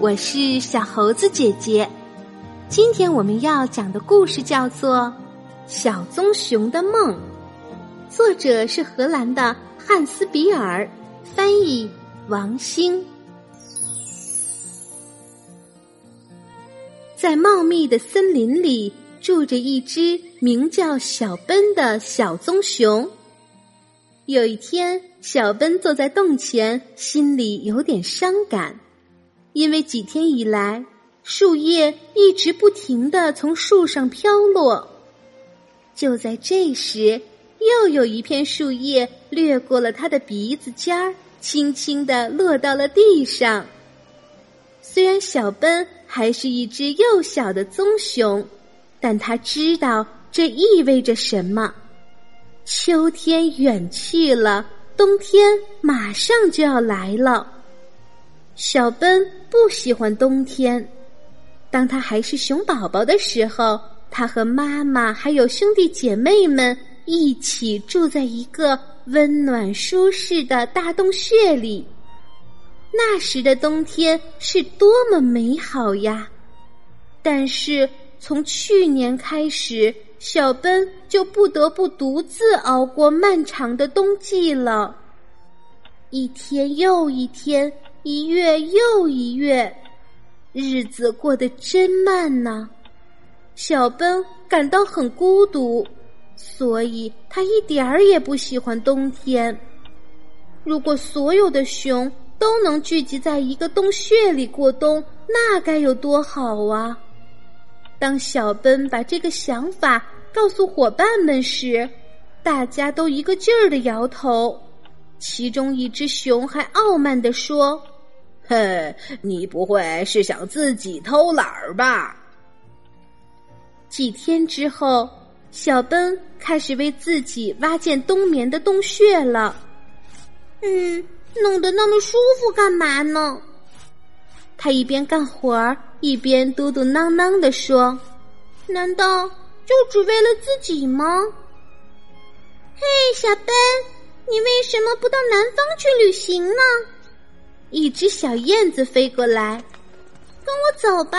我是小猴子姐姐。今天我们要讲的故事叫做《小棕熊的梦》，作者是荷兰的汉斯比尔，翻译王星。在茂密的森林里，住着一只名叫小奔的小棕熊。有一天，小奔坐在洞前，心里有点伤感。因为几天以来，树叶一直不停的从树上飘落。就在这时，又有一片树叶掠过了他的鼻子尖儿，轻轻的落到了地上。虽然小奔还是一只幼小的棕熊，但他知道这意味着什么。秋天远去了，冬天马上就要来了。小奔不喜欢冬天。当他还是熊宝宝的时候，他和妈妈还有兄弟姐妹们一起住在一个温暖舒适的大洞穴里。那时的冬天是多么美好呀！但是从去年开始，小奔就不得不独自熬过漫长的冬季了。一天又一天。一月又一月，日子过得真慢呐。小奔感到很孤独，所以他一点儿也不喜欢冬天。如果所有的熊都能聚集在一个洞穴里过冬，那该有多好啊！当小奔把这个想法告诉伙伴们时，大家都一个劲儿的摇头。其中一只熊还傲慢地说。哼，你不会是想自己偷懒儿吧？几天之后，小奔开始为自己挖建冬眠的洞穴了。嗯，弄得那么舒服干嘛呢？他一边干活儿，一边嘟嘟囔囔的说：“难道就只为了自己吗？”嘿，小奔，你为什么不到南方去旅行呢？一只小燕子飞过来，跟我走吧，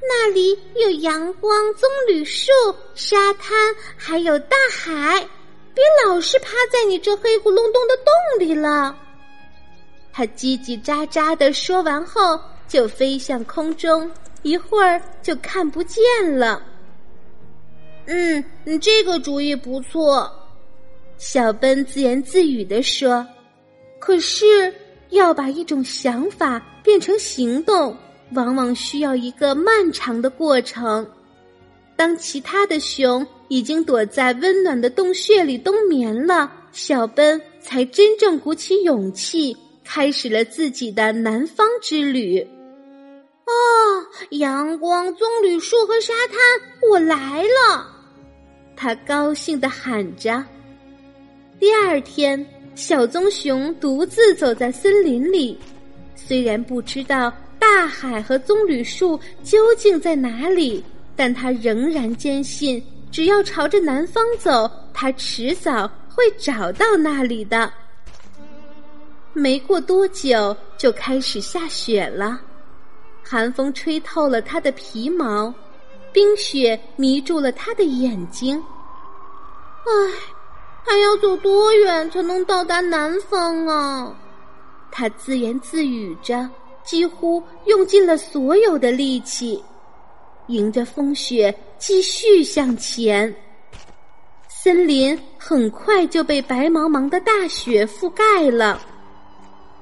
那里有阳光、棕榈树、沙滩，还有大海。别老是趴在你这黑咕隆咚的洞里了。他叽叽喳喳的说完后，就飞向空中，一会儿就看不见了。嗯，你这个主意不错，小奔自言自语的说。可是。要把一种想法变成行动，往往需要一个漫长的过程。当其他的熊已经躲在温暖的洞穴里冬眠了，小奔才真正鼓起勇气，开始了自己的南方之旅。哦，阳光、棕榈树和沙滩，我来了！他高兴的喊着。第二天。小棕熊独自走在森林里，虽然不知道大海和棕榈树究竟在哪里，但他仍然坚信，只要朝着南方走，他迟早会找到那里的。没过多久，就开始下雪了，寒风吹透了他的皮毛，冰雪迷住了他的眼睛。唉。还要走多远才能到达南方啊？他自言自语着，几乎用尽了所有的力气，迎着风雪继续向前。森林很快就被白茫茫的大雪覆盖了。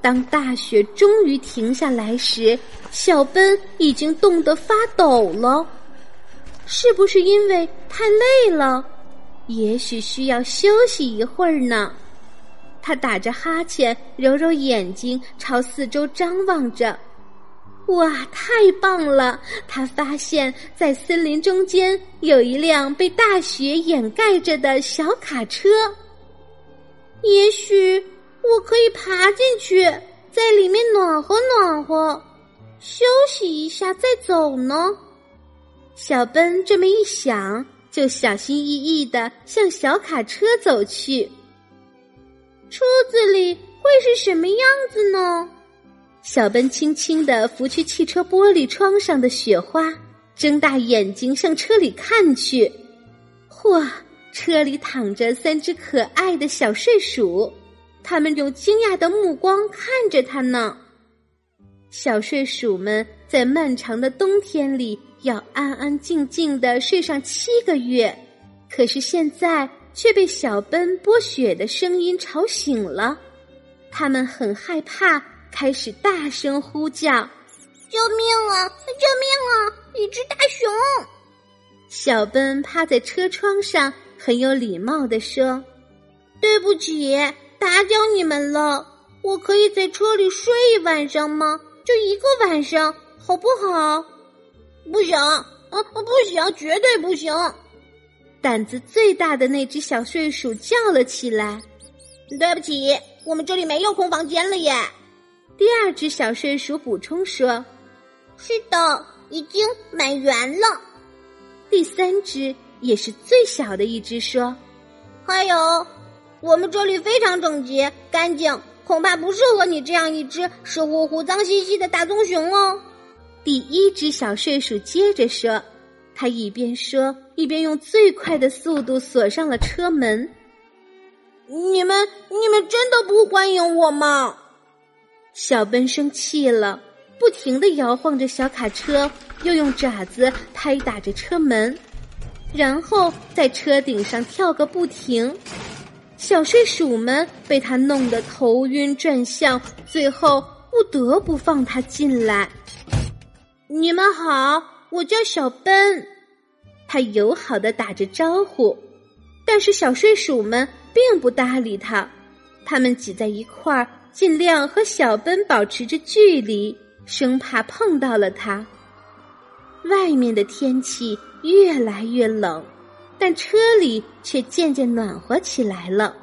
当大雪终于停下来时，小奔已经冻得发抖了。是不是因为太累了？也许需要休息一会儿呢。他打着哈欠，揉揉眼睛，朝四周张望着。哇，太棒了！他发现，在森林中间有一辆被大雪掩盖着的小卡车。也许我可以爬进去，在里面暖和暖和，休息一下再走呢。小奔这么一想。就小心翼翼的向小卡车走去。车子里会是什么样子呢？小奔轻轻地拂去汽车玻璃窗上的雪花，睁大眼睛向车里看去。嚯，车里躺着三只可爱的小睡鼠，它们用惊讶的目光看着他呢。小睡鼠们在漫长的冬天里要安安静静的睡上七个月，可是现在却被小奔剥雪的声音吵醒了。他们很害怕，开始大声呼叫：“救命啊！救命啊！一只大熊！”小奔趴在车窗上，很有礼貌的说：“对不起，打搅你们了。我可以在车里睡一晚上吗？”就一个晚上，好不好？不行，啊，不行，绝对不行！胆子最大的那只小睡鼠叫了起来：“对不起，我们这里没有空房间了耶。”第二只小睡鼠补充说：“是的，已经满员了。”第三只也是最小的一只说：“还有，我们这里非常整洁、干净。”恐怕不适合你这样一只湿乎乎、脏兮兮的大棕熊哦。第一只小睡鼠接着说，他一边说一边用最快的速度锁上了车门。你们，你们真的不欢迎我吗？小奔生气了，不停的摇晃着小卡车，又用爪子拍打着车门，然后在车顶上跳个不停。小睡鼠们被他弄得头晕转向，最后不得不放他进来。你们好，我叫小奔。他友好的打着招呼，但是小睡鼠们并不搭理他。他们挤在一块儿，尽量和小奔保持着距离，生怕碰到了他。外面的天气越来越冷。但车里却渐渐暖和起来了。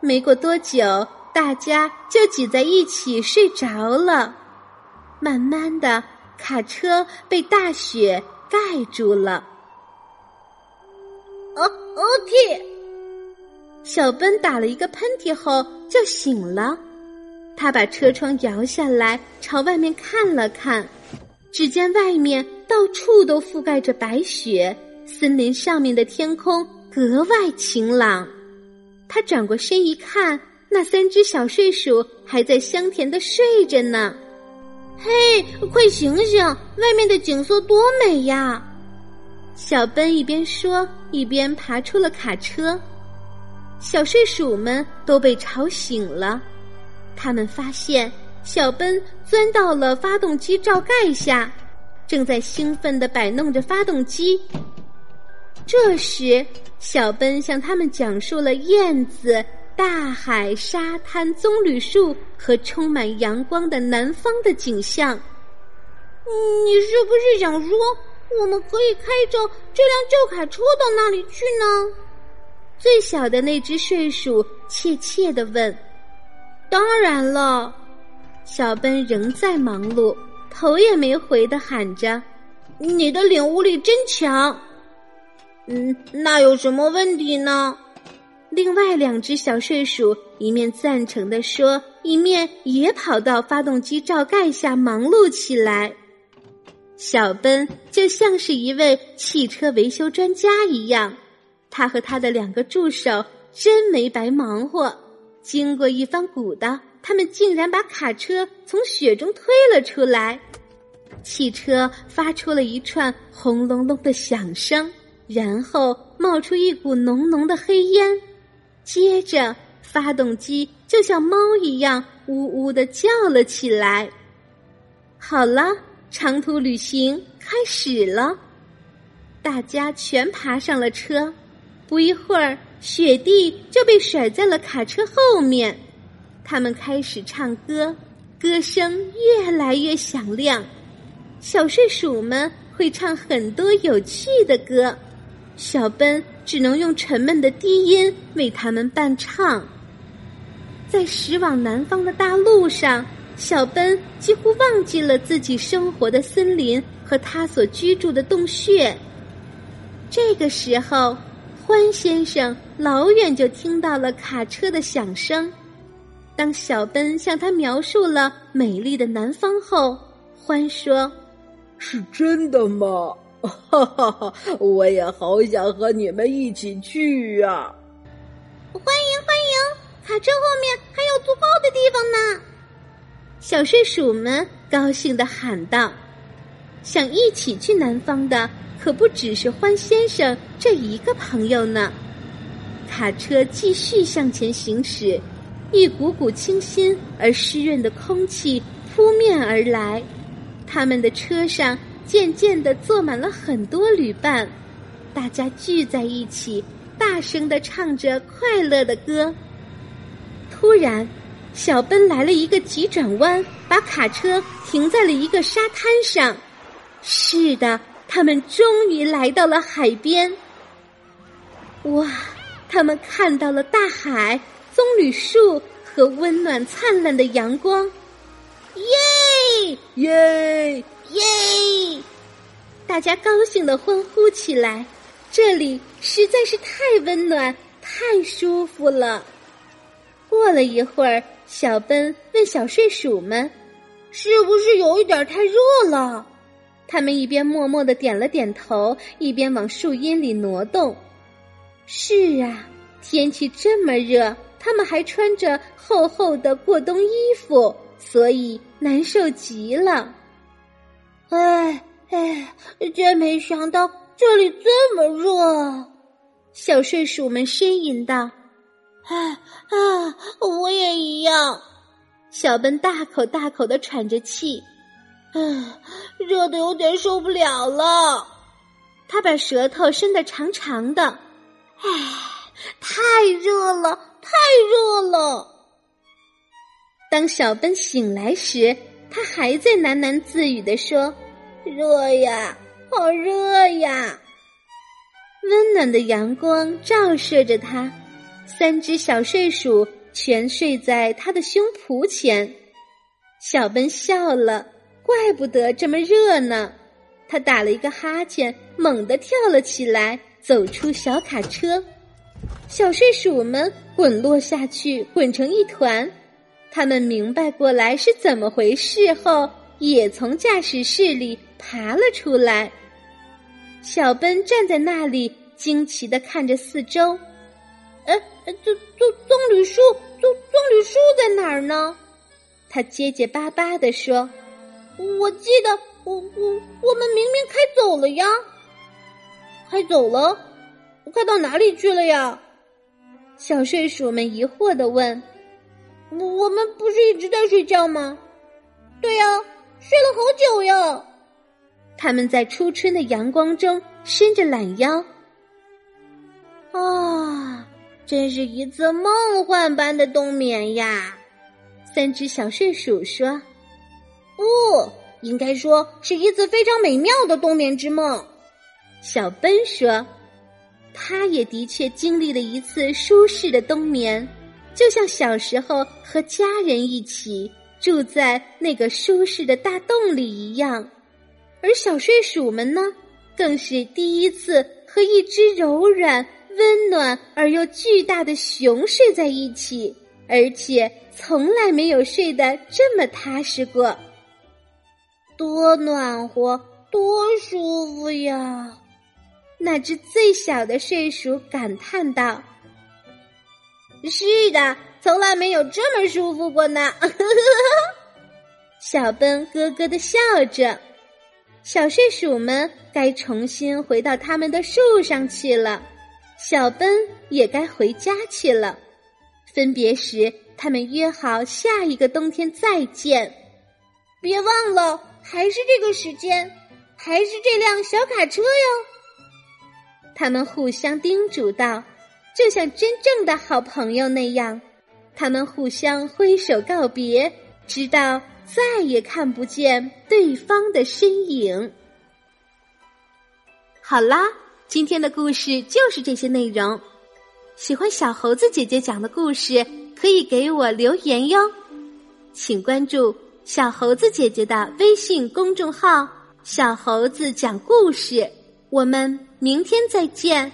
没过多久，大家就挤在一起睡着了。慢慢的，卡车被大雪盖住了。哦哦嚏！小奔打了一个喷嚏后就醒了。他把车窗摇下来，朝外面看了看，只见外面到处都覆盖着白雪。森林上面的天空格外晴朗，他转过身一看，那三只小睡鼠还在香甜的睡着呢。嘿，快醒醒！外面的景色多美呀！小奔一边说，一边爬出了卡车。小睡鼠们都被吵醒了，他们发现小奔钻到了发动机罩盖下，正在兴奋的摆弄着发动机。这时，小奔向他们讲述了燕子、大海、沙滩、棕榈树和充满阳光的南方的景象。你是不是想说，我们可以开着这辆旧卡车到那里去呢？最小的那只睡鼠怯怯的问。当然了，小奔仍在忙碌，头也没回的喊着：“你的领悟力真强。”嗯，那有什么问题呢？另外两只小睡鼠一面赞成的说，一面也跑到发动机罩盖下忙碌起来。小奔就像是一位汽车维修专家一样，他和他的两个助手真没白忙活。经过一番鼓捣，他们竟然把卡车从雪中推了出来。汽车发出了一串轰隆隆的响声。然后冒出一股浓浓的黑烟，接着发动机就像猫一样呜呜的叫了起来。好了，长途旅行开始了，大家全爬上了车。不一会儿，雪地就被甩在了卡车后面。他们开始唱歌，歌声越来越响亮。小睡鼠们会唱很多有趣的歌。小奔只能用沉闷的低音为他们伴唱。在驶往南方的大路上，小奔几乎忘记了自己生活的森林和他所居住的洞穴。这个时候，欢先生老远就听到了卡车的响声。当小奔向他描述了美丽的南方后，欢说：“是真的吗？哈哈哈！我也好想和你们一起去呀！”欢迎欢迎，卡车后面还有足够的地方呢。小睡鼠们高兴的喊道：“想一起去南方的可不只是欢先生这一个朋友呢。”卡车继续向前行驶，一股股清新而湿润的空气扑面而来。他们的车上渐渐的坐满了很多旅伴，大家聚在一起，大声的唱着快乐的歌。突然，小奔来了一个急转弯，把卡车停在了一个沙滩上。是的，他们终于来到了海边。哇！他们看到了大海、棕榈树和温暖灿烂的阳光，耶耶耶！大家高兴的欢呼起来。这里实在是太温暖、太舒服了。过了一会儿，小奔问小睡鼠们：“是不是有一点太热了？”他们一边默默的点了点头，一边往树荫里挪动。是啊，天气这么热，他们还穿着厚厚的过冬衣服，所以难受极了。哎哎，真没想到这里这么热！小睡鼠们呻吟道：“哎啊，我也一样。”小奔大口大口的喘着气，唉，热的有点受不了了。他把舌头伸得长长的。唉，太热了，太热了！当小奔醒来时，他还在喃喃自语的说：“热呀，好热呀！”温暖的阳光照射着它，三只小睡鼠全睡在它的胸脯前。小奔笑了，怪不得这么热呢。他打了一个哈欠，猛地跳了起来。走出小卡车，小睡鼠们滚落下去，滚成一团。他们明白过来是怎么回事后，也从驾驶室里爬了出来。小奔站在那里，惊奇的看着四周。哎，棕棕棕榈树，棕棕榈树在哪儿呢？他结结巴巴的说：“我记得，我我我们明明开走了呀。”开走了，我开到哪里去了呀？小睡鼠们疑惑的问：“我我们不是一直在睡觉吗？”“对呀，睡了好久呀。”他们在初春的阳光中伸着懒腰。啊，真是一次梦幻般的冬眠呀！三只小睡鼠说：“不，应该说是一次非常美妙的冬眠之梦。”小奔说：“他也的确经历了一次舒适的冬眠，就像小时候和家人一起住在那个舒适的大洞里一样。而小睡鼠们呢，更是第一次和一只柔软、温暖而又巨大的熊睡在一起，而且从来没有睡得这么踏实过。多暖和，多舒服呀！”那只最小的睡鼠感叹道：“是的，从来没有这么舒服过呢。”小奔咯咯的笑着。小睡鼠们该重新回到他们的树上去了，小奔也该回家去了。分别时，他们约好下一个冬天再见。别忘了，还是这个时间，还是这辆小卡车哟。他们互相叮嘱道，就像真正的好朋友那样。他们互相挥手告别，直到再也看不见对方的身影。好啦，今天的故事就是这些内容。喜欢小猴子姐姐讲的故事，可以给我留言哟。请关注小猴子姐姐的微信公众号“小猴子讲故事”。我们。明天再见。